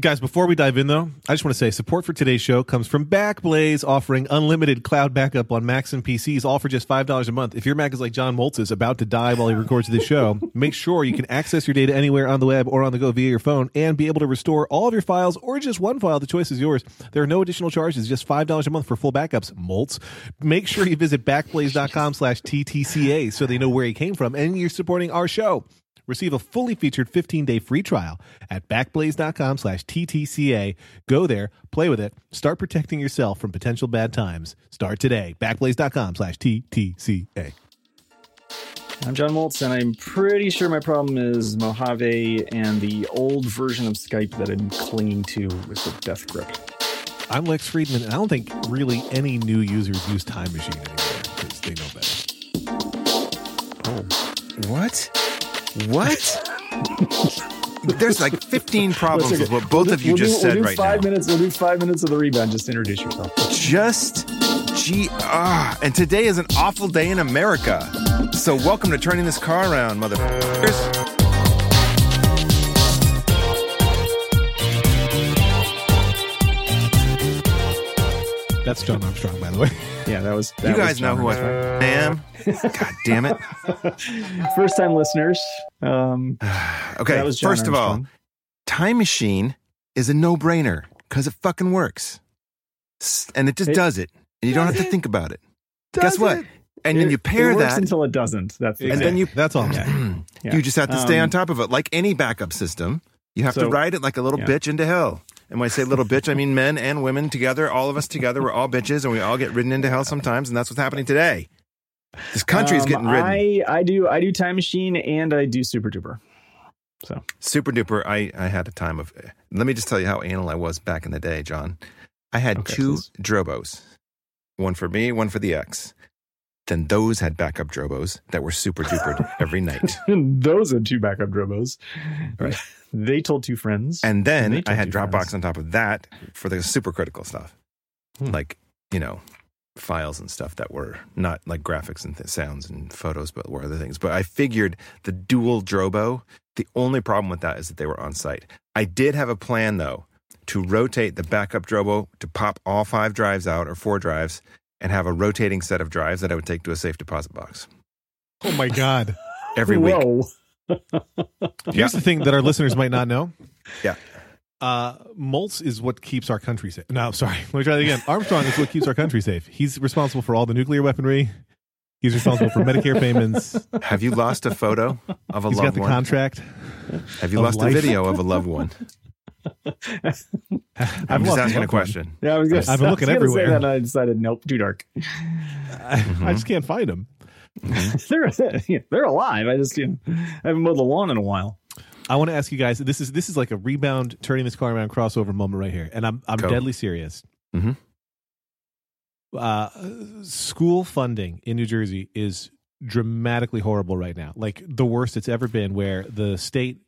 Guys, before we dive in, though, I just want to say support for today's show comes from Backblaze, offering unlimited cloud backup on Macs and PCs, all for just $5 a month. If your Mac is like John Moltz is about to die while he records this show, make sure you can access your data anywhere on the web or on the go via your phone and be able to restore all of your files or just one file. The choice is yours. There are no additional charges, just $5 a month for full backups. Moltz. Make sure you visit backblaze.com slash TTCA so they know where he came from and you're supporting our show. Receive a fully featured 15-day free trial at backblaze.com slash TTCA. Go there, play with it, start protecting yourself from potential bad times. Start today. Backblaze.com slash TTCA. I'm John Moltz, and I'm pretty sure my problem is Mojave and the old version of Skype that I'm clinging to with the death grip. I'm Lex Friedman, and I don't think really any new users use Time Machine anymore because they know better. Oh. What? What? There's like 15 problems with what both We'll of you we'll just do, said we'll do right five now. minutes. We'll do five minutes of the rebound. Just introduce yourself. Just gee ah. And today is an awful day in America. So welcome to turning this car around, motherfuckers. That's Jon Armstrong, by the way. Yeah, that was. You guys was know who I Armstrong. am. God damn it. First time listeners. Um, Okay, That was Jon first of all, Time Machine is a no-brainer because it fucking works. And it just It- does it. And you don't have to think about it. Guess what? it? And then it- you pair it works that until it doesn't. That's the And then you- That's all Yeah. You just have to stay on Um, top of it. Like any backup system, you have to ride it like a little yeah. bitch into hell. And when I say little bitch, I mean men and women together, all of us together. We're all bitches and we all get ridden into hell sometimes. And that's what's happening today. This country's Um, getting ridden. I, I do I do Time Machine and I do Super Duper. So Super duper. I, I had a time of. Let me just tell you how anal I was back in the day, John. I had Okay, two please. Drobos, one for me, one for the ex. Then those had backup Drobos that were super dupered every night. those had two backup Drobos. Right. They told two friends. And then I had Dropbox friends. on top of that for the super critical stuff, Hmm. like you know, files and stuff that were not like graphics and th- sounds and photos, but were other things. But I figured the dual Drobo. The only problem with that is that they were on site. I did have a plan though to rotate the backup Drobo to pop all five drives out or four drives and have a rotating set of drives that I would take to a safe deposit box Oh, my God. every week. Whoa. Here's the thing that our listeners might not know. Yeah. Uh, Moltz is what keeps our country safe. No, sorry. Let me try that again. Armstrong is what keeps our country safe. He's responsible for all the nuclear weaponry. He's responsible for Medicare payments. Have you lost a photo of a He's got loved the one? contract. Have you lost life. a video of a loved one? I'm just asking a question. Yeah, I was gonna, I've been I looking everywhere. Say that and I decided nope, too dark. I, I just can't find him. they're they're alive. I just you know, haven't mowed the lawn in a while. I want to ask you guys. This is this is like a rebound, turning this car around crossover moment right here, and I'm I'm deadly serious. Mhm. Uh, school funding in New Jersey is dramatically horrible right now, like the worst it's ever been. Where the state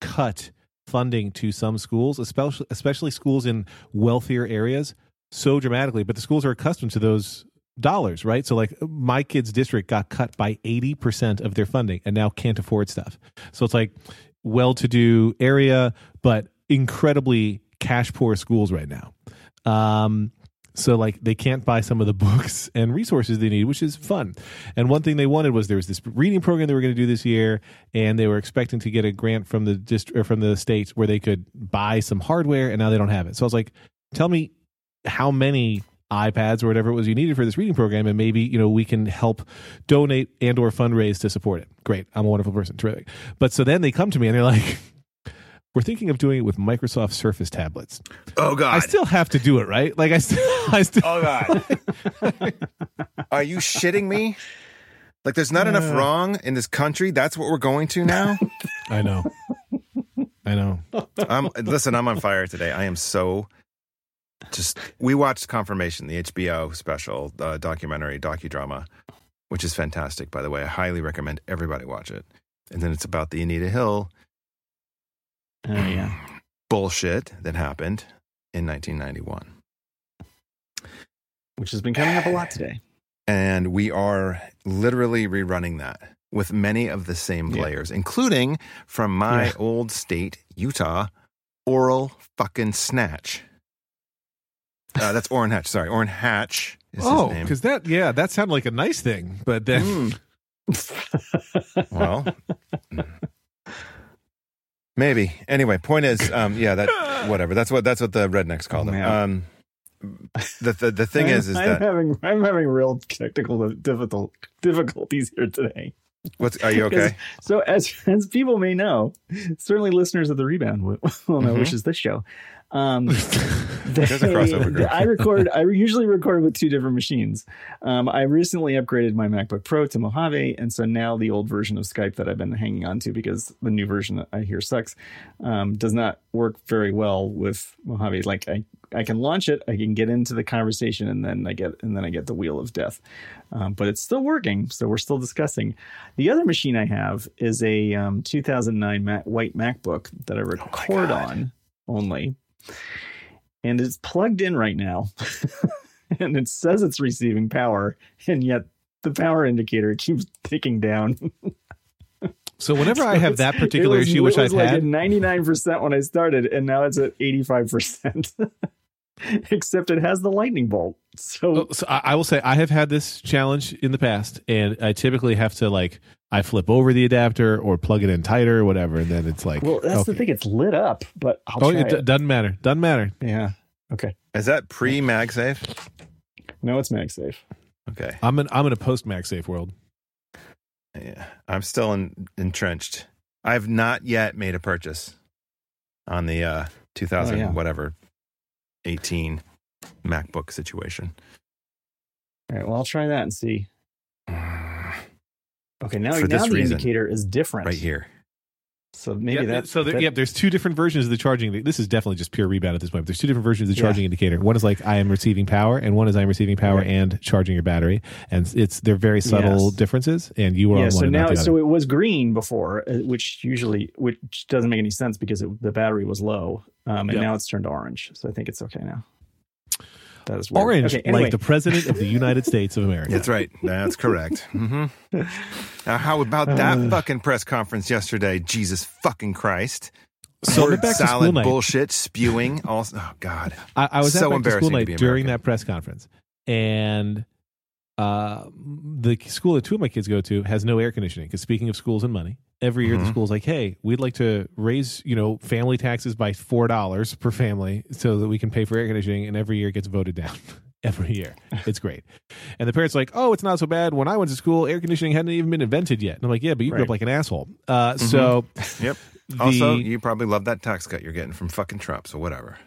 cut funding to some schools, especially especially schools in wealthier areas, so dramatically. But the schools are accustomed to those dollars, right? So like my kid's district got cut by 80% of their funding and now can't afford stuff. So it's like well-to-do area but incredibly cash poor schools right now. Um so like they can't buy some of the books and resources they need, which is fun. And one thing they wanted was there was this reading program they were going to do this year, and they were expecting to get a grant from the dist- or from the state where they could buy some hardware, and now they don't have it. So I was like, tell me how many iPads or whatever it was you needed for this reading program, and maybe you know we can help donate and or fundraise to support it. Great, I'm a wonderful person, terrific. But so then they come to me and they're like. We're thinking of doing it with Microsoft Surface tablets. Oh God! I still have to do it, right? Like I still, I still. oh God! Are you shitting me? Like, there's not enough wrong in this country. That's what we're going to now. I know. I know. I'm listen. I'm on fire today. I am so. Just we watched Confirmation, the HBO special uh, documentary docudrama, which is fantastic. By the way, I highly recommend everybody watch it. And then it's about the Anita Hill Oh yeah. bullshit that happened in 1991. Which has been coming up a lot today. And we are literally rerunning that with many of the same Yeah. players, including from my Yeah. old state, Utah, oral fucking snatch. Uh, that's Orrin Hatch. Sorry, Orrin Hatch is oh, his name. because that yeah, that sounded like a nice thing, but then Mm. Well, maybe. Anyway, point is, um, yeah, that whatever. That's what that's what the rednecks call them. Yeah. Um, the, the the thing I'm- is, is I'm that having I'm having real technical difficult difficulties here today. what's are you okay? So as as people may know, certainly listeners of the rebound will, will know, Mhm. which is this show. Um, There's a crossover group. I record. I usually record with two different machines. Um, I recently upgraded my MacBook Pro to Mojave, and so now the old version of Skype that I've been hanging on to because the new version that I hear sucks um, does not work very well with Mojave. Like I, I can launch it, I can get into the conversation, and then I get and then I get the wheel of death. Um, but it's still working, so we're still discussing. The other machine I have is a um, 2009 Mac, white MacBook that I record God. on only, and it's plugged in right now, and it says it's receiving power, and yet the power indicator keeps ticking down. so whenever I have that particular was- issue, which it was I've like had, at 99% when I started, and now it's at 85%. Except it has the lightning bolt. So Oh, so I, I will say I have had this challenge in the past, and I typically have to like I flip over the adapter or plug it in tighter or whatever, and then it's like well, that's the thing. It's lit up, but I'll Oh, try it, it. doesn't matter. Doesn't matter. Yeah. Okay. Is that pre MagSafe? No, it's MagSafe. Okay, I'm in I'm in a post MagSafe world. yeah, I'm still in, entrenched. I've not yet made a purchase on the uh, 2000 Oh, yeah. whatever 18 MacBook situation. All right. Well, I'll try that and see. Okay. Now, For now the reason, indicator is different. Right here. So maybe yeah, that's so there, that- yeah, there's two different versions of the charging. This is definitely just pure rebound at this point. There's two different versions of the Yeah. charging indicator. One is like I am receiving power, and one is I am receiving power Right. and charging your battery. And it's they're very subtle Yes. differences. And you are yeah. on So one and now, the other. so it was green before, uh, which usually which doesn't make any sense because it, the battery was low, um, and Yep. now it's turned orange. So I think it's okay now. That is weird. Orange, Okay, anyway. like the president of the United States of America. That's right. That's correct. Mm-hmm. Now, how about that Uh. fucking press conference yesterday? Jesus fucking Christ! So Word back to salad bullshit spewing. All oh god. I, I was So at back to school embarrassing night during that press conference, and uh, the school that two of my kids go to has no air conditioning. Because speaking of schools and money, every year the Mhm. school's like, "Hey, we'd like to raise you know family taxes by four dollars per family so that we can pay for air conditioning," and every year it gets voted down. Every year, it's great, and the parents are like, "Oh, it's not so bad." When I went to school, air conditioning hadn't even been invented yet, and I'm like, "Yeah, but you grew up like an asshole." Uh, So, Yep. the- Also, you probably love that tax cut you're getting from fucking Trump. So whatever.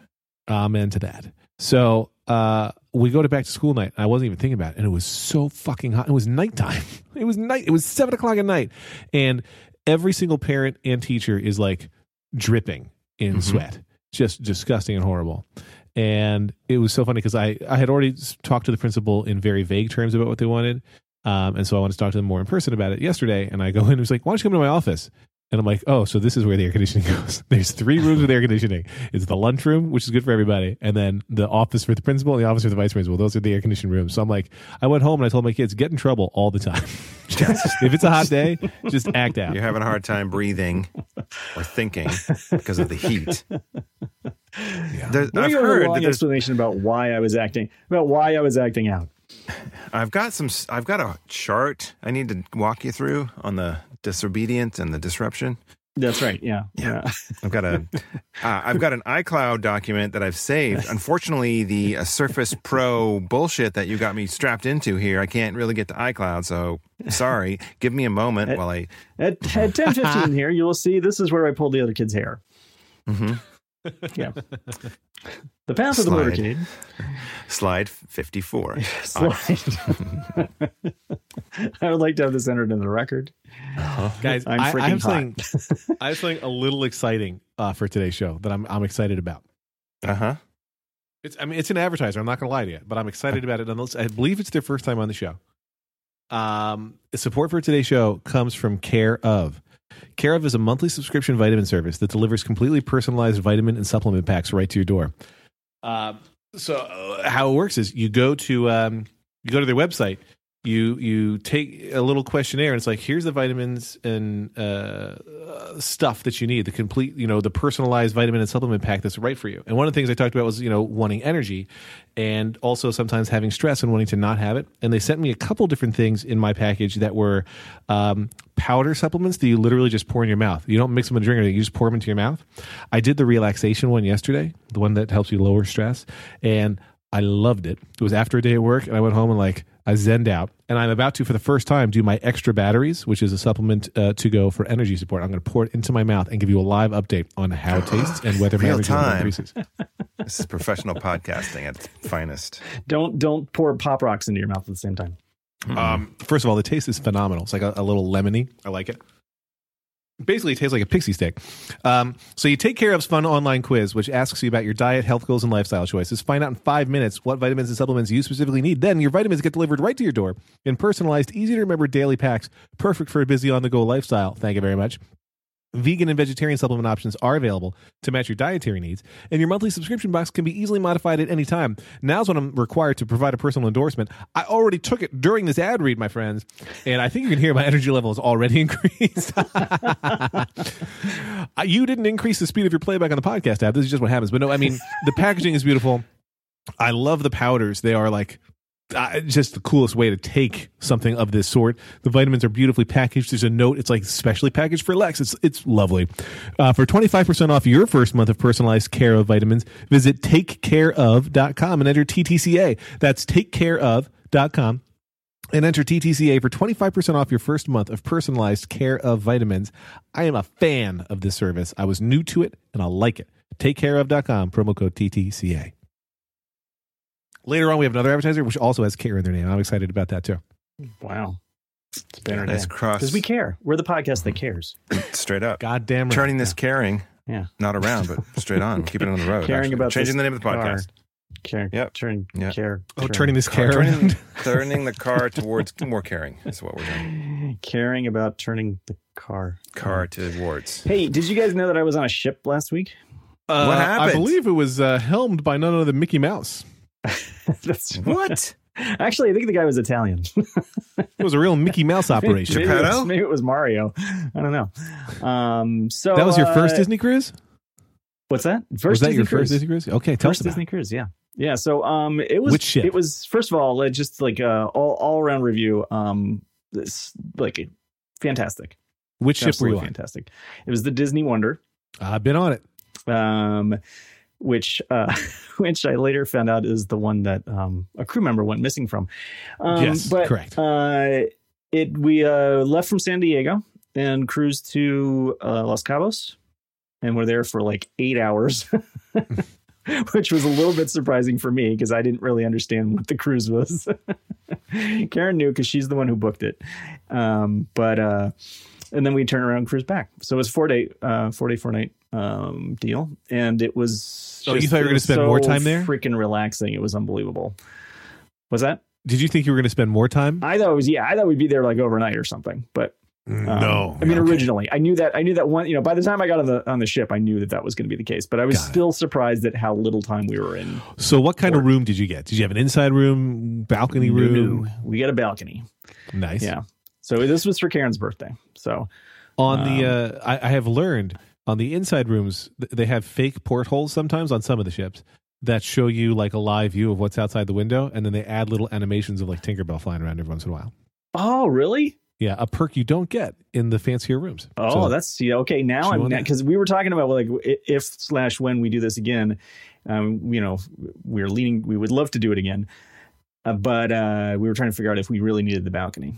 Amen to that. So uh, we go to back to school night. I wasn't even thinking about it, and it was so fucking hot. It was nighttime. It was night. It was seven o'clock at night, and every single parent and teacher is like dripping in Mhm. sweat, just disgusting and horrible. And it was so funny because I I had already talked to the principal in very vague terms about what they wanted, um, and so I wanted to talk to them more in person about it yesterday. And I go in and was like, "Why don't you come to my office?" And I'm like, oh, so this is where the air conditioning goes. There's three rooms with air conditioning. It's the lunchroom, which is good for everybody, and then the office for the principal and the office for the vice principal. Those are the air conditioned rooms. So I'm like, I went home and I told my kids, get in trouble all the time. if it's a hot day, just act out. You're having a hard time breathing or thinking because of the heat. There's, Let I've me give a heard long that explanation about why I was acting about why I was acting out. I've got some. I've got a chart I need to walk you through on the disobedient and the disruption. That's right. Yeah. Yeah. I've got a, uh, I've got an iCloud document that I've saved. Unfortunately, the uh, Surface Pro bullshit that you got me strapped into here, I can't really get to iCloud. So sorry. Give me a moment while I. At, at ten fifteen here, you will see this is where I pulled the other kid's hair. Mhm. Yeah. The path of the Slide. motorcade. Slide fifty-four. Slide. I would like to have this entered in the record. Guys, I'm I, I freaking have hot. something. I have something a little exciting uh, for today's show that I'm I'm excited about. Uh huh. It's I mean it's an advertiser. I'm not going to lie to you, but I'm excited about it. Nonetheless, I believe it's their first time on the show. Um, support for today's show comes from Care of. Care of is a monthly subscription vitamin service that delivers completely personalized vitamin and supplement packs right to your door. Uh, so uh, how it works is you go to um, you go to their website, you you take a little questionnaire and it's like here's the vitamins and uh, stuff that you need the complete you know the personalized vitamin and supplement pack that's right for you. And one of the things i talked about was you know wanting energy and also sometimes having stress and wanting to not have it. And they sent me a couple different things in my package that were um, powder supplements that you literally just pour in your mouth. You don't mix them in a drink or anything. You just pour them into your mouth. I did the relaxation one yesterday the one that helps you lower stress and I loved it. It was after a day at work, and I went home and like I zenned out. And I'm about to, for the first time, do my extra batteries, which is a supplement uh, to go for energy support. I'm going to pour it into my mouth and give you a live update on how it tastes and whether my Real energy level time. increases. This is professional podcasting at its finest. Don't don't pour pop rocks into your mouth at the same time. Um, first of all, the taste is phenomenal. It's like a, a little lemony. I like it. Basically, it tastes like a pixie stick. Um, so you take care of's fun online quiz, which asks you about your diet, health goals, and lifestyle choices. Find out in five minutes what vitamins and supplements you specifically need. Then your vitamins get delivered right to your door in personalized, easy to remember daily packs, perfect for a busy on the go lifestyle. Thank you very much. Vegan and vegetarian supplement options are available to match your dietary needs, and your monthly subscription box can be easily modified at any time. Now's when I'm required to provide a personal endorsement. I already took it during this ad read, my friends, and I think you can hear my energy level has already increased. You didn't increase the speed of your playback on the podcast app. This is just what happens. But no, I mean, the packaging is beautiful. I love the powders. They are like uh, just the coolest way to take something of this sort. The vitamins are beautifully packaged. There's a note. It's like specially packaged for Lex. It's it's lovely. Uh, for 25% off your first month of personalized care of vitamins, visit takecareof.com and enter TTCA. That's takecareof.com and enter TTCA for 25% off your first month of personalized care of vitamins. I am a fan of this service. I was new to it and I like it. Takecareof.com, promo code TTCA. Later on, we have another advertiser which also has care in their name. I'm excited about that too. Wow. It's banner Nice day. cross. Because we care. We're the podcast that cares. Straight up. God damn right. Turning this caring, Yeah. not around, but straight on. Keeping it on the road. Caring actually. about Changing the name of the car. podcast. Care. Yep. Turn. Yep. Care. Oh, turn. turning this care turning, turning the car towards more caring is what we're doing. Caring about turning the car. Car towards. Hey, did you guys know that I was on a ship last week? Uh, What happened? I believe it was uh, helmed by none other than Mickey Mouse. That's What? Actually, I think the guy was Italian. It was a real Mickey Mouse operation. maybe, it was, maybe it was Mario. I don't know. Um, so that was your first uh, Disney cruise? What's that? First was that Disney your cruise. first Disney cruise? Okay, tell First us about Disney it. cruise, yeah, yeah. So, um, it was Which ship? It was first of all, uh, just like uh, all all around review. Um, this like fantastic, Which ship were you on? fantastic. It was the Disney Wonder. I've been on it. um, which uh, which I later found out is the one that um, a crew member went missing from. Um, Yes, but, correct. Uh, it we uh, left from San Diego and cruised to uh, Los Cabos, and we're there for like eight hours. Which was a little bit surprising for me because I didn't really understand what the cruise was. Karen knew because she's the one who booked it. Um, but uh, and then we turn around and cruise back. So it was four day, uh, four day, four night um, deal, and it was. Oh, you thought you were gonna was spend more time there? Freaking relaxing! It was unbelievable. Was that? Did you think you were going to spend more time? I thought it was. Yeah, I thought we'd be there like overnight or something. But um, no. I mean, Okay. originally, I knew that. I knew that one. You know, by the time I got on the on the ship, I knew that that was going to be the case. But I was Got it. still surprised at how little time we were in. So, what kind of room did you get? Did you have an inside room, balcony No, room? no. We got a balcony. Nice. Yeah. So this was for Karen's birthday. So On the, Um, uh, I, I have learned on the inside rooms, they have fake portholes sometimes on some of the ships that show you like a live view of what's outside the window, and then they add little animations of like Tinkerbell flying around every once in a while. Oh, really? Yeah, a perk you don't get in the fancier rooms. Oh, So- that's yeah. Okay, now I'm because we were talking about like if slash when we do this again. Um, you know, we're leaning. We would love to do it again, uh, but uh, we were trying to figure out if we really needed the balcony.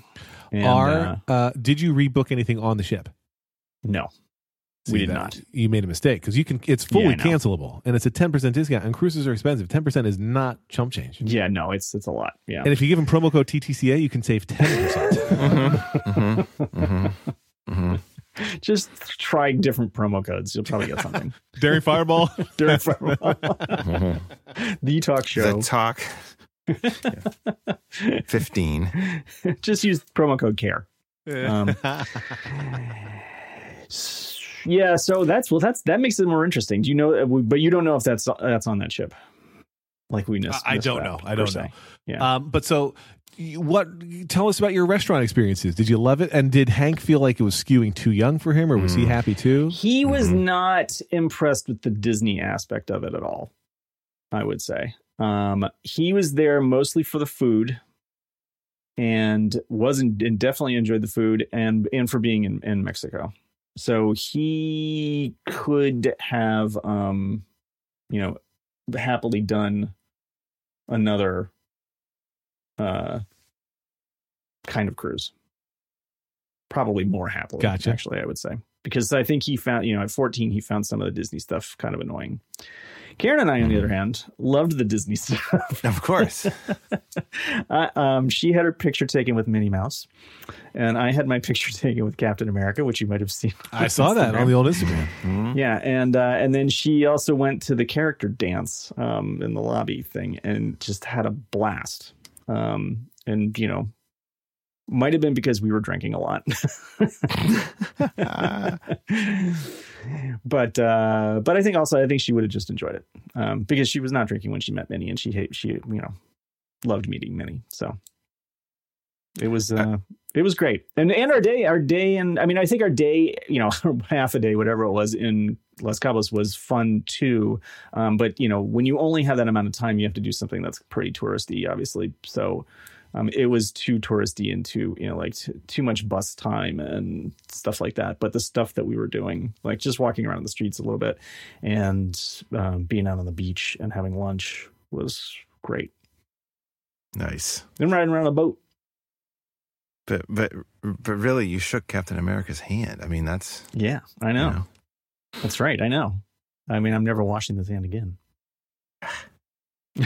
And, are uh, uh, did you rebook anything on the ship? no, See, we did that- not. You made a mistake because you can. It's fully know. cancelable, and it's a ten percent discount. And cruises are expensive. Ten percent is not chump change. Yeah, no, it's it's a lot. Yeah, And if you give them promo code TTCA, you can save ten percent. Mm-hmm. Mm-hmm. Mm-hmm. just try different promo codes. You'll probably get something. Dairy Fireball. During Mhm. the talk show, The talk. Yeah. Fifteen. just use promo code care. Um, Yeah, so that's well, that's that makes it more interesting. Do you know? uh, But you don't know if that's that's on that ship. Like we missed. I don't know. I don't se. know. Yeah. Um, but so what? Tell us about your restaurant experiences. Did you love it? And did Hank feel like it was skewing too young for him, or was he happy too? He was Mhm. not impressed with the Disney aspect of it at all. I would say um, he was there mostly for the food, and wasn't and definitely enjoyed the food and and for being in, in Mexico. So he could have, um, you know, happily done another uh, kind of cruise. Probably more happily, Gotcha. actually, I would say. Because I think he found, you know, at 14, he found some of the Disney stuff kind of annoying. Karen and I, on the other hand, loved the Disney stuff. Of course. uh, um, she had her picture taken with Minnie Mouse, and I had my picture taken with Captain America, which you might have seen. I saw that on the old Instagram. Mhm. Yeah, and uh, and then she also went to the character dance um, in the lobby thing and just had a blast. Um, and you know, might have been because we were drinking a lot. but uh, but I think also I think she would have just enjoyed it um, because she was not drinking when she met Minnie, and she hate, she you know loved meeting Minnie. So it was uh, it was great, and and our day our day and I mean I think our day you know half a day whatever it was in Las Cabos was fun too. Um, but you know when you only have that amount of time, you have to do something that's pretty touristy, obviously. So um, it was too touristy and too you know like t- too much bus time and stuff like that. But the stuff that we were doing like just walking around the streets a little bit and um, being out on the beach and having lunch was great. Nice. and riding around a boat. But but but really, you shook Captain America's hand. I mean, that's yeah i you know. Know. that's right i know. I mean i'm never washing this hand again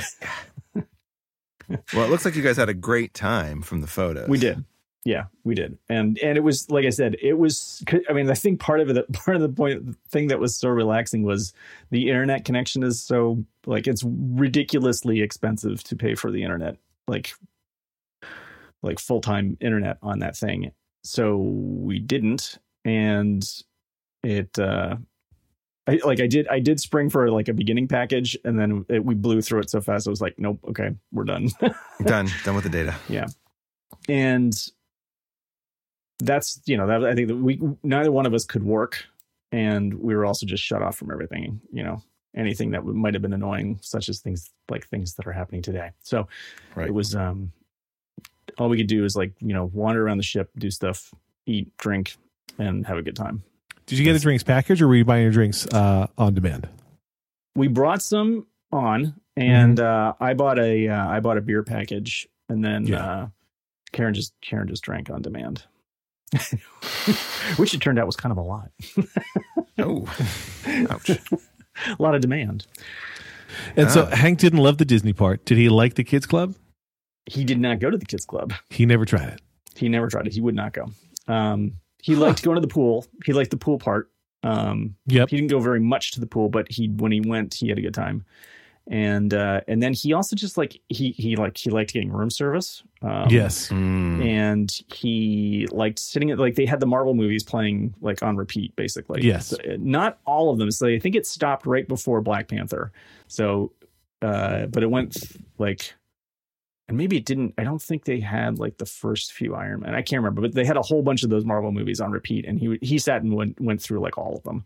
Well, it looks like you guys had a great time from the photos. we did. Yeah we did. And and it was like i said it was i mean i think part of it part of the point thing that was so relaxing was the internet connection is so like it's ridiculously expensive to pay for the internet like like full-time internet on that thing. So we didn't and it uh I, like I did, I did spring for like a beginning package, and then it, we blew through it so fast. I was like, "Nope, okay, we're done." Done. Done with the data. Yeah, and that's you know that I think that we neither one of us could work, and we were also just shut off from everything. You know, anything that might have been annoying, such as things like things that are happening today. So Right. it was um all we could do is like you know wander around the ship, do stuff, eat, drink, and have a good time. Did you get a drinks package, or were you buying your drinks uh, on demand? we brought some on Mm-hmm. and uh i bought a uh, i bought a beer package and then Yeah. uh karen just karen just drank on demand which it turned out was kind of a lot Oh, ouch. a lot of demand And so Ah. Hank didn't love the Disney part. Did he like the kids club? he did not go to the kids club He never tried it. he never tried it he would not go um he liked going to the pool he liked the pool part um Yep. he didn't go very much to the pool but he when he went he had a good time and uh and then he also just like he he like he liked getting room service um, yes. Mm. and he liked sitting at like they had the Marvel movies playing like on repeat basically. Yes. So, uh, not all of them. So I think it stopped right before Black Panther. So uh but it went like and maybe it didn't I don't think they had like the first few Iron Man. I can't remember, but they had a whole bunch of those Marvel movies on repeat and he he sat and went went through like all of them.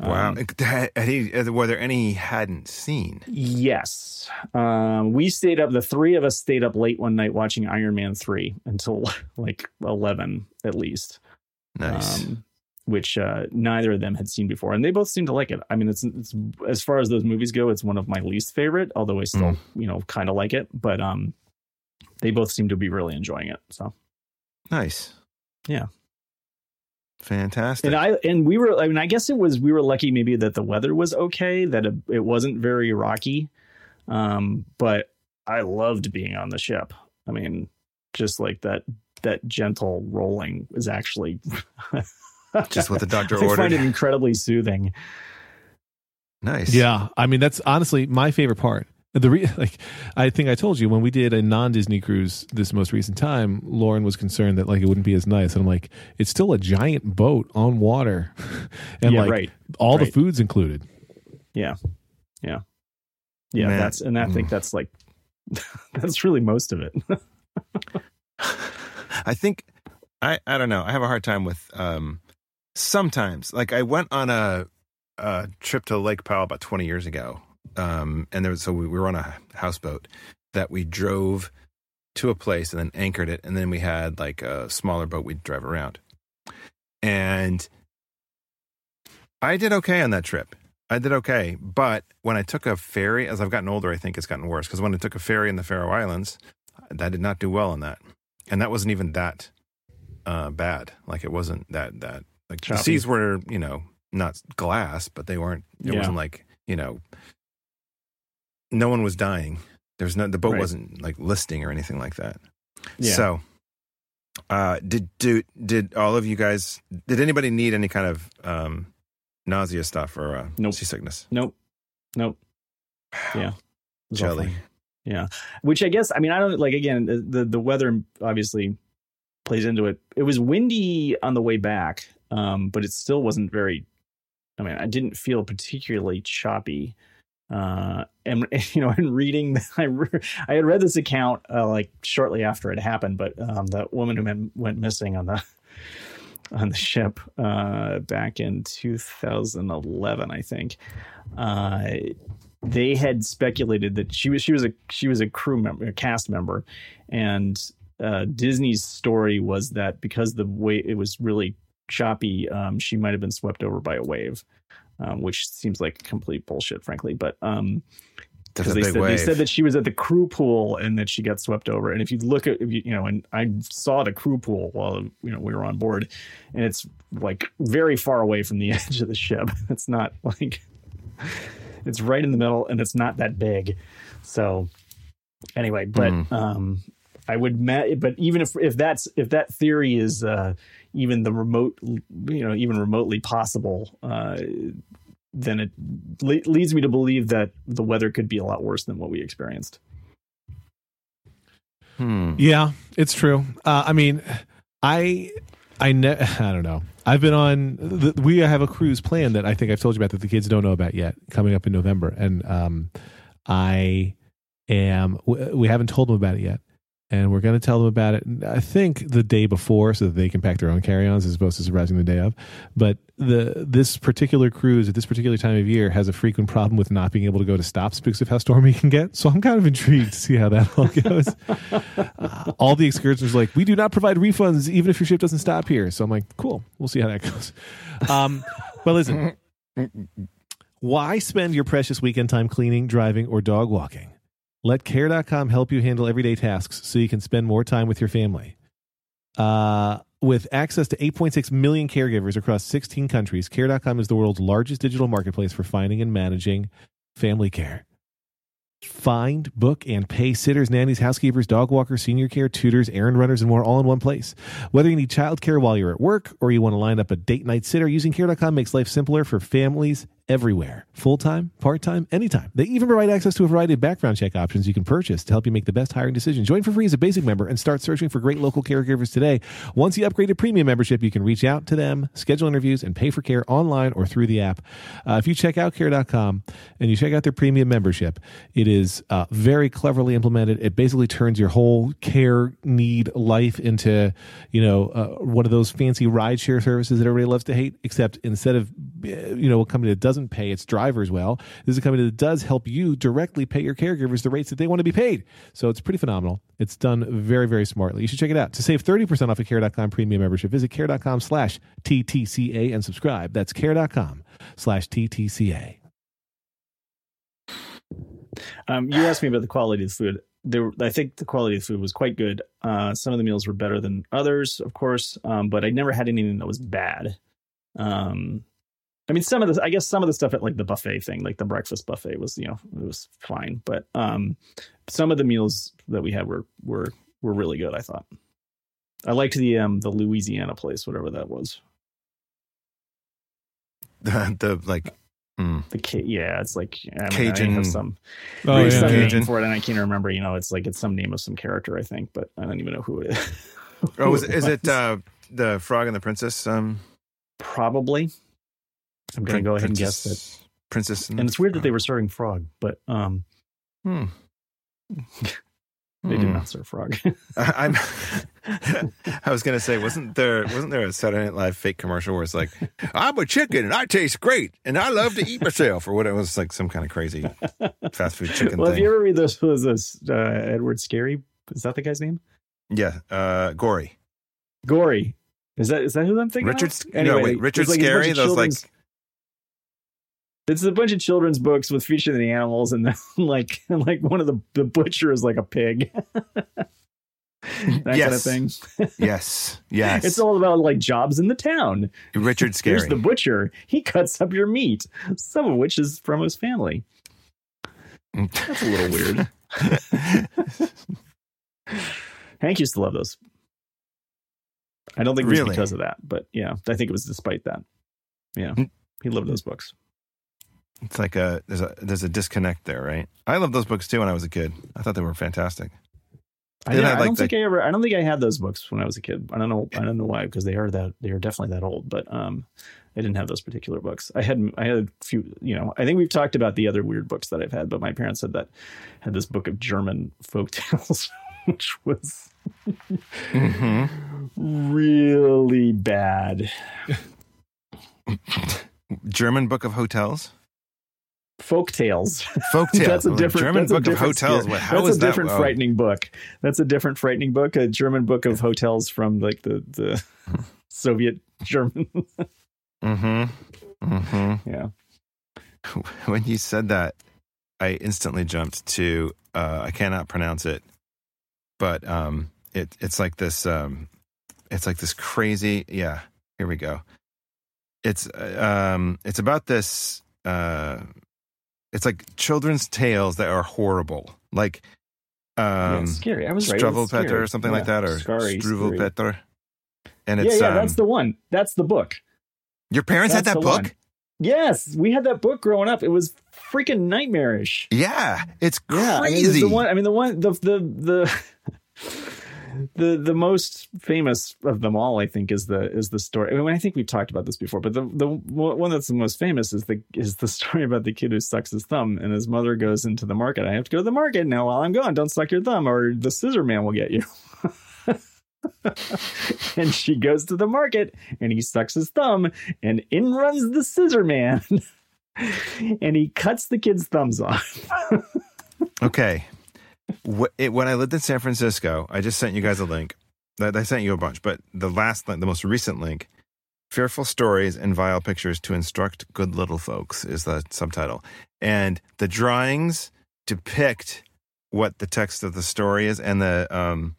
Wow. Um, Had- had he- were there any he hadn't seen? Yes. Um, we stayed up, the three of us stayed up late one night watching Iron Man 3 until like 11 at least, Nice. um, which uh, neither of them had seen before. And they both seemed to like it. I mean, it's, it's as far as those movies go, it's one of my least favorite, although I still, Mm. you know, kind of like it. But um, they both seem to be really enjoying it. So, nice. Yeah. Fantastic. and I, and we were, I mean, I guess it was, we were lucky maybe that the weather was okay, that it, it wasn't very rocky. Um, but I loved being on the ship. I mean, just like that that gentle rolling is actually Just what the doctor I find ordered. it incredibly soothing. nice. Yeah. I mean, that's honestly my favorite part. The re- like, I think I told you when we did a non Disney cruise this most recent time, Lauren was concerned that like it wouldn't be as nice, and I'm like, it's still a giant boat on water, and yeah, like right. all the food's included. Yeah. Yeah. Yeah, Man. that's and I think Mm. that's like that's really most of it. I think I I don't know. I have a hard time with um sometimes like I went on a a trip to Lake Powell about 20 years ago. Um and there was so we were on a houseboat that we drove to a place and then anchored it and then we had like a smaller boat we'd drive around. And I did okay on that trip. I did okay, but when I took a ferry, as I've gotten older, I think it's gotten worse. Because when I took a ferry in the Faroe Islands, I did not do well on that, and that wasn't even that uh, bad. Like it wasn't that that like the Choppy. seas were, you know, not glass, but they weren't. It Yeah. wasn't like you know, no one was dying. There's no the boat Right. wasn't like listing or anything like that. Yeah. So, uh, did do did all of you guys? Did anybody need any kind of um, nausea stuff or uh, Nope. seasickness? Nope. Nope. Yeah. It was all Jelly. Yeah. Which I guess I mean I don't like again the the, the weather obviously plays into it. It was windy on the way back, um, but it still wasn't very. I mean, I didn't feel particularly choppy. Uh, and you know, in reading, I re- I had read this account uh, like shortly after it happened, but um, that woman who went, went missing on the on the ship uh, back in 2011, I think. Uh, they had speculated that she was she was a she was a crew member, a cast member, and uh, Disney's story was that because the way it was really choppy, um, she might have been swept over by a wave, um, which seems like complete bullshit, frankly. But um, a they said, they said that she was at the crew pool and that she got swept over. And if you look at, if you, you know, and I saw the crew pool while you know we were on board, and it's like very far away from the edge of the ship. It's not like it's right in the middle, and it's not that big. So anyway, but Mhm. um, I would, ma- but even if if that's if that theory is uh, even the remote, you know, even remotely possible. Uh, then it le- leads me to believe that the weather could be a lot worse than what we experienced. Hmm. Yeah, it's true. Uh, I mean, I, I, ne- I don't know. I've been on. The, we have a cruise plan that I think I've told you about that the kids don't know about yet, coming up in November, and um, I am. We, we haven't told them about it yet, and we're going to tell them about it. I think the day before, so that they can pack their own carry-ons as opposed to surprising the day of. But the this particular cruise at this particular time of year has a frequent problem with not being able to go to stops because of how stormy it can get. So I'm kind of intrigued to see how that all goes. Uh, all the excursions are like, we do not provide refunds even if your ship doesn't stop here. So I'm like, cool, we'll see how that goes. Um, but listen, why spend your precious weekend time cleaning, driving, or dog walking? Let care.com help you handle everyday tasks so you can spend more time with your family. Uh, with access to 8.6 million caregivers across 16 countries, care.com is the world's largest digital marketplace for finding and managing family care. Find, book, and pay sitters, nannies, housekeepers, dog walkers, senior care, tutors, errand runners, and more all in one place. Whether you need childcare while you're at work or you want to line up a date night sitter, using care.com makes life simpler for families everywhere. Full time, part time, anytime. They even provide access to a variety of background check options you can purchase to help you make the best hiring decision. Join for free as a basic member and start searching for great local caregivers today. Once you upgrade to premium membership, you can reach out to them, schedule interviews, and pay for care online or through the app. Uh, if you check out care.com and you check out their premium membership, it is uh, very cleverly implemented. It basically turns your whole care need life into, you know, uh, one of those fancy rideshare services that everybody loves to hate, except instead of, uh, you know, a company that doesn't pay its drivers well, this is a company that does help you directly pay your caregivers the rates that they want to be paid. So it's pretty phenomenal. It's done very, very smartly. You should check it out. To save 30% off a care.com premium membership, visit care.com slash TTCA and subscribe. That's care.com slash TTCA. Um, you asked me about the quality of food. There, I think the quality of food was quite good. Uh, some of the meals were better than others, of course, um, but I never had anything that was bad. Um, I mean, some of the, I guess some of the stuff at like the buffet thing, like the breakfast buffet, was you know it was fine, but um, some of the meals that we had were were were really good. I thought. I liked the um the Louisiana place, whatever that was. The, the like, mm, The Ca- yeah, it's like I mean, I Cajun- have some Oh, There's yeah. some Cajun. name for it, and I can't remember. You know, it's like it's some name of some character, I think, but I don't even know who it is. oh, Who is, is it uh, the Frog and the Princess? Um, probably? I'm gonna go ahead and guess that. Princess- Princess, And it's weird that they were serving frog, but um, Hmm. They did Hmm. not serve frog. I- I'm. I was gonna say, wasn't there wasn't there a Saturday Night Live fake commercial where it's like, "I'm a chicken and I taste great and I love to eat myself," or what? It was like some kind of crazy fast food chicken well, if thing. you ever read those, was this uh, Edward Scarry? Is that the guy's name? yeah, uh, gory. Gory. Is that is that who I'm thinking? Richard. Anyway, no, wait, Richard like Scarry. Those like It's a bunch of children's books with featuring the animals, and then like like one of the the butcher is like a pig. that kind of Yes. thing. yes, yes. It's all about like jobs in the town. Richard Here's Scarry. the butcher. He cuts up your meat, some of which is from his family. That's a little weird. Hank used to love those. I don't think it was Really? because of that, but yeah, I think it was despite that. Yeah, Mm. he loved those books. It's like a there's a there's a disconnect there, right? I loved those books too when I was a kid. I thought they were fantastic. I, yeah, I like don't the- think I ever. I don't think I had those books when I was a kid. I don't know. I don't know why because they are that they are definitely that old. But um, I didn't have those particular books. I had I had a few. You know, I think we've talked about the other weird books that I've had. But my parents said that had this book of German folk tales, which was hmm really bad. German Book of Hotels, Folk tales. folk tales. that's a Like, different German that's a Book of Hotels. scare- What, how that's a that? different Oh, frightening book. That's a different frightening book. A German book of hotels from like the the Soviet German. Mm-hmm. Mm-hmm. yeah. When you said that, I instantly jumped to uh, I cannot pronounce it, but um, it it's like this um, it's like this crazy. Yeah, here we go. It's uh, um, it's about this. Uh, it's like children's tales that are horrible, like yeah, um, it's scary. I was right. scary. or something Yeah, like that, or scary, scary. And it's yeah, um, that's the one. That's the book. your parents had that book. one. Yes, we had that book growing up. It was freaking nightmarish. Yeah, it's crazy. Yeah, I mean, it's the one. I mean, the one, the the the. The the most famous of them all, I think, is the is the story. I mean, I think we've talked about this before, but the the one that's the most famous is the is the story about the kid who sucks his thumb, and his mother goes into the market. I have to go to the market now while I'm gone. Don't suck your thumb, or the scissor man will get you. and she goes to the market, and he sucks his thumb, and in runs the scissor man, and he cuts the kid's thumbs off. Okay. Wh- it, when I lived in San Francisco, I just sent you guys a link. I I sent you a bunch, but the last, link, the most recent link, "Fearful Stories and Vile Pictures to Instruct Good Little Folks" is the subtitle, and the drawings depict what the text of the story is, and the um,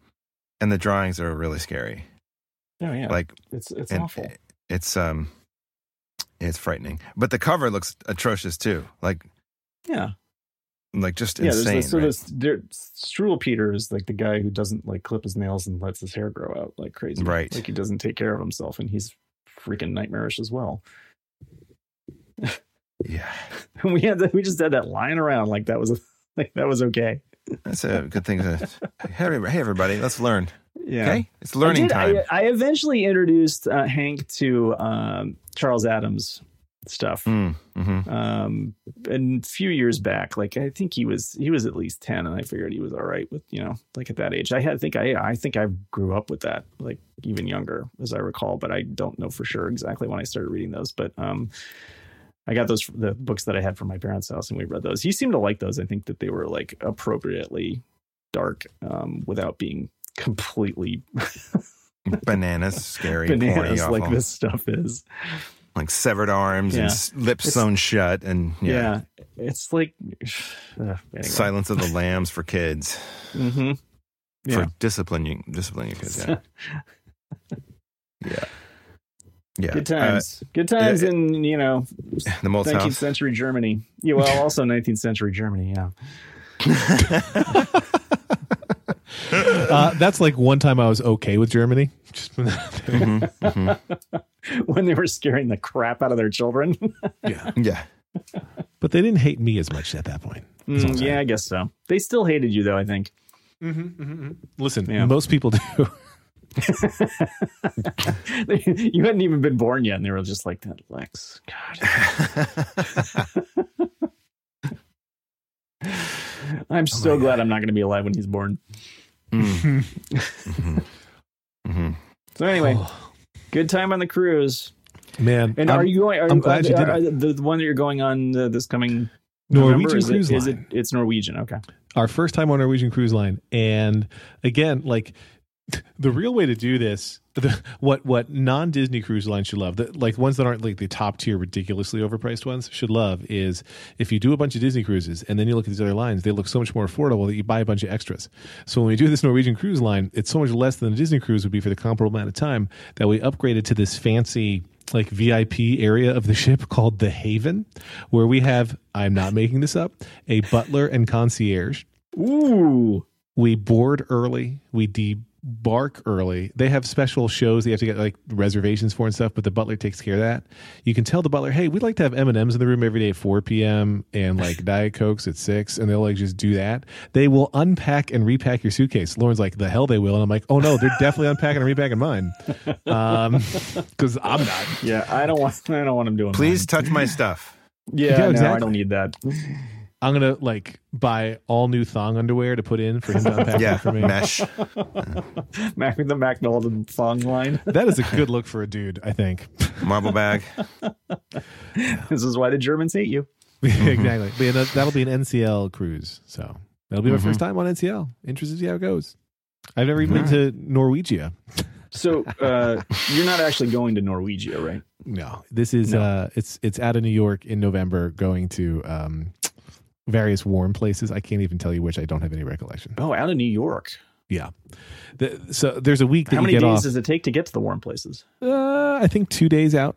and the drawings are really scary. Oh yeah, Like it's it's and awful. It's um, it's frightening. But the cover looks atrocious too. Like Yeah, like just yeah. There's insane. this sort right? of there, Struwwelpeter is like the guy who doesn't like clip his nails and lets his hair grow out like crazy. Right. Like he doesn't take care of himself, and he's freaking nightmarish as well. yeah. we had that. We just had that lying around like that was like that was okay. That's a good thing to. hey, everybody- hey, everybody, let's learn. Yeah. Okay, it's learning I did- time. I, I eventually introduced uh, Hank to um, Charles Addams stuff. Mm, mhm. um and a few years back like i think he was he was at least 10 and i figured he was all right with you know like at that age i had I think i i think i grew up with that like even younger as i recall but i don't know for sure exactly when i started reading those but um i got those the books that i had from my parents house and we read those he seemed to like those i think that they were like appropriately dark um without being completely Bananas, scary, bananas awful. like this stuff is like severed arms Yeah. and lips It's- sewn shut, and yeah, yeah, it's like uh, anyway. Silence of the Lambs for kids hmm for Yeah. disciplining disciplining your kids. Yeah, yeah, yeah. Good times. Good times uh, in, you know, Uh, the Moltz 19th House. century Germany. Yeah, well, also 19th century Germany, yeah. Uh, that's like one time I was okay with Germany. Just Mhm, mhm. When they were scaring the crap out of their children. yeah, Yeah, but they didn't hate me as much at that point. That's all I'm Mm, yeah, I guess so. They still hated you, though, I think. Listen, Yeah. most people do. you hadn't even been born yet, and they were just like, that Lex. God. I'm so glad I'm not going to be alive when he's born. Mm. Mhm. So anyway, Oh, good time on the cruise. man, And I'm- are you going? Are, I'm glad you did are- are the, the one that you're going on uh, this coming Norwegian is Cruise it, is Line. it? It's Norwegian. Okay. our first time on Norwegian Cruise Line, and again, like the real way to do this, the, what what non Disney cruise lines should love, the, like ones that aren't like the top tier, ridiculously overpriced ones, should love is if you do a bunch of Disney cruises and then you look at these other lines, they look so much more affordable that you buy a bunch of extras. So when we do this Norwegian cruise line, it's so much less than a Disney cruise would be for the comparable amount of time that we upgraded to this fancy like VIP area of the ship called the Haven, where we have I'm not making this up a butler and concierge Ooh. we board early we debark early they have special shows that you have to get like reservations for and stuff but the butler takes care of that you can tell the butler hey we'd like to have m&ms in the room every day at 4 p.m and like diet cokes at 6 and they'll like just do that they will unpack and repack your suitcase lauren's like the hell they will and i'm like oh no they're definitely unpacking and repacking mine um because i'm not Yeah, I don't want. I don't want him doing. Please mine. touch my stuff. Yeah, Yeah, no, I don't need that. I'm gonna like buy all new thong underwear to put in for him to unpack Yeah, it for me mesh. Mac the Mac Nolan thong line. that is a good look for a dude i think Marble bag. this is why the Germans hate you. exactly. But yeah, that, that'll be an NCL cruise. So that'll be my first time on NCL. Interested to see how it goes. I've never even been to Norwegia. So uh, you're not actually going to Norwegia, right? No, this is No. uh, it's it's out of New York in November, going to um, various warm places. I can't even tell you which. I don't have any recollection. Oh, out of New York. Yeah. The, so there's a week that How many days off. does it take to get to the warm places? uh, I think two days out.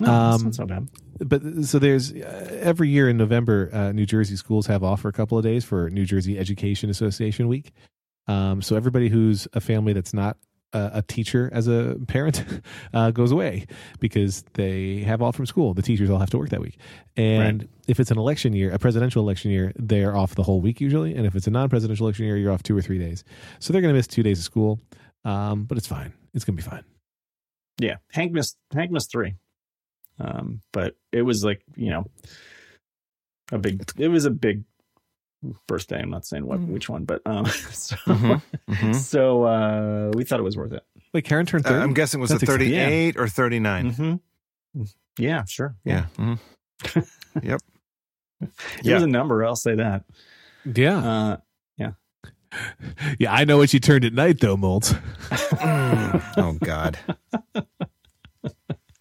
No, that's Um, not so bad. but so there's uh, every year in November, uh, New Jersey schools have off for a couple of days for New Jersey Education Association Week. Um, so everybody who's a family that's not a, a teacher as a parent uh, goes away because they have off from school. The teachers all have to work that week. And if it's an election year, a presidential election year, they're off the whole week usually. And if it's a non-presidential election year, you're off two or three days. So they're going to miss two days of school. Um, but it's fine. It's going to be fine. Yeah, Hank missed Hank missed three, um, but it was like you know a big. It was a big birthday. I'm not saying what Mm. which one, but um, so Mhm, mhm. so uh, we thought it was worth it. Wait, Karen turned Uh, 30? I'm guessing it was That's it exciting. 38 or 39? Mm-hmm. Yeah, sure. Yeah. mhm. It Yeah. was a number. I'll say that. yeah. Uh, Yeah, I know what you turned at night, though, Moltz. Mm. Oh God.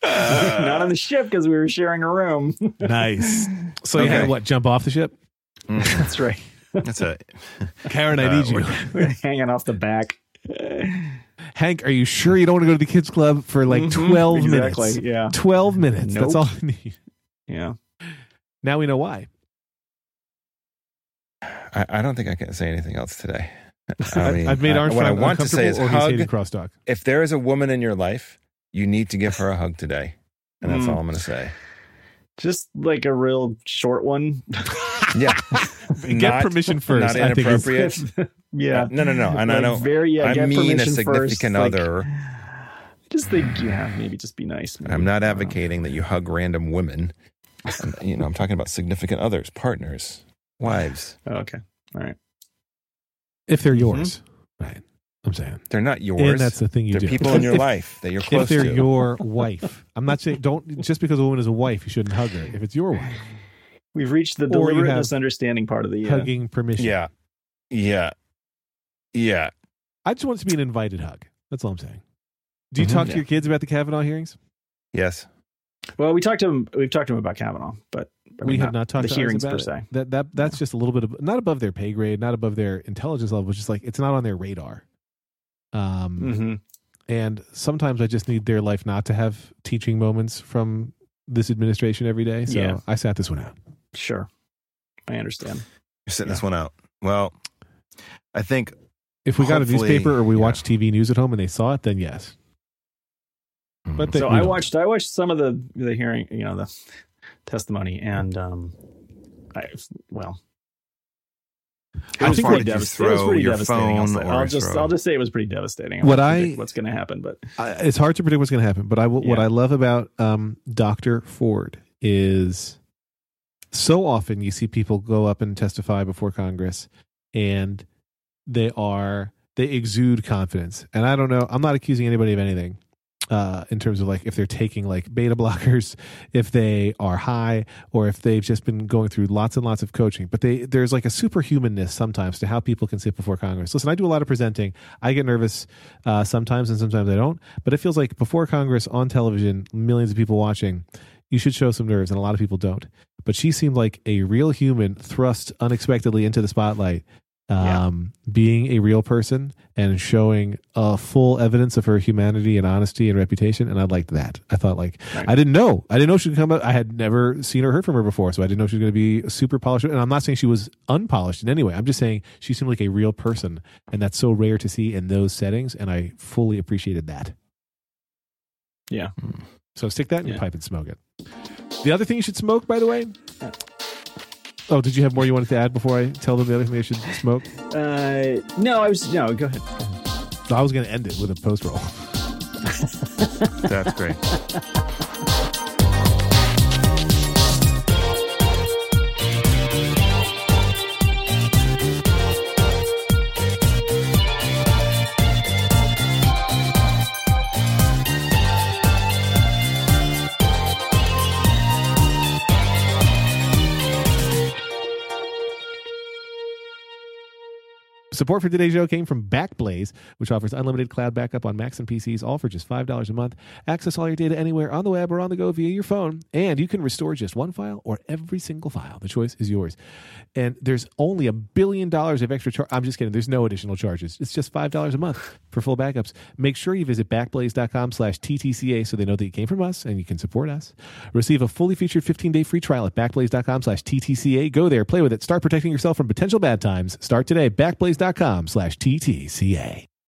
not on the ship because we were sharing a room. Nice. So you had what? Jump off the ship? Mm. That's right. That's a Karen, I Uh, need you. we're- We were hanging off the back. Hank, are you sure you don't want to go to the kids club for like Mhm, 12 exactly, minutes? Yeah. 12 minutes. That's all I need. Yeah. Now we know why. I, I don't think I can say anything else today. I mean, I've made I- Armstrong what I want to say is uncomfortable or he's hug. crosstalk. If there is a woman in your life, you need to give her a hug today, and that's Mm. all I'm going to say. Just like a real short one. Yeah. Get Not- permission first. not I think inappropriate. yeah. No, no, no. And I know Very. Yeah, I mean a significant first, like, other. just think, yeah, maybe just be nice. maybe. I'm not advocating that you hug random women. I'm- you know, I'm talking about significant others, partners, wives. oh, okay. All right. if they're Mm-hmm. yours. Right. I'm saying. They're not yours. And that's the thing you They're do. people in your life that you're close to. If they're to. your wife. I'm not saying don't just because a woman is a wife, you shouldn't hug her. If it's your wife, We've reached the deliberate misunderstanding part of the. Uh, hugging permission. yeah, yeah, yeah. I just want it to be an invited hug. That's all I'm saying. Do you Mhm. talk to Yeah. your kids about the Kavanaugh hearings? Yes. Well, we talked to him. We've talked to him about Kavanaugh, but I we have not talked the to hearings about per it. se. That that that's just a little bit of not above their pay grade, not above their intelligence level. It's just like it's not on their radar. Um, Mm-hmm. and sometimes I just need their life not to have teaching moments from this administration every day. So Yeah. I sat this one out. Sure, I understand. You're sitting this one out. Well, I think If we got a newspaper or we yeah. watched TV news at home and they saw it, then yes. But they, so I don't. watched. I watched some of the the hearing. You know, the testimony, and um, I well. It How was far pretty, did you devas- it was throw pretty your devastating. I'll, phone say. I'll just throw- I'll just say it was pretty devastating. I What won't I- what's going to happen, but I, it's hard to predict what's going to happen. But I will, what I love about um, Doctor Ford is so often you see people go up and testify before Congress and they are they exude confidence. And I don't know, I'm not accusing anybody of anything. Uh, in terms of like if they're taking like beta blockers, if they are high, or if they've just been going through lots and lots of coaching. But they there's like a superhumanness sometimes to how people can sit before Congress. Listen, I do a lot of presenting. I get nervous uh, sometimes, and sometimes I don't. But it feels like before Congress on television, millions of people watching, you should show some nerves, and a lot of people don't. But she seemed like a real human thrust unexpectedly into the spotlight um, yeah. being a real person and showing uh, full evidence of her humanity and honesty and reputation. And I liked that. I thought like right. I didn't know. I didn't know she would come out. I had never seen or heard from her before, so I didn't know she was going to be super polished. And I'm not saying she was unpolished in any way. I'm just saying she seemed like a real person, and that's so rare to see in those settings. And I fully appreciated that. Yeah. So stick that in yeah. your pipe and smoke it. The other thing you should smoke, by the way. Oh, did you have more you wanted to add before I tell them the other thing they should smoke? Uh, no, I was no. Go ahead. So I was going to end it with a post roll. That's great. Support for today's show came from Backblaze, which offers unlimited cloud backup on Macs and PCs, all for just $5 a month. Access all your data anywhere on the web or on the go via your phone. And you can restore just one file or every single file. The choice is yours. And there's only a billion dollars of extra charge. I'm just kidding. There's no additional charges. It's just $5 a month for full backups. Make sure you visit backblaze.com slash TTCA so they know that you came from us and you can support us. Receive a fully featured 15-day free trial at backblaze.com slash TTCA. Go there, play with it, start protecting yourself from potential bad times. Start today. Backblaze.com slash TTCA.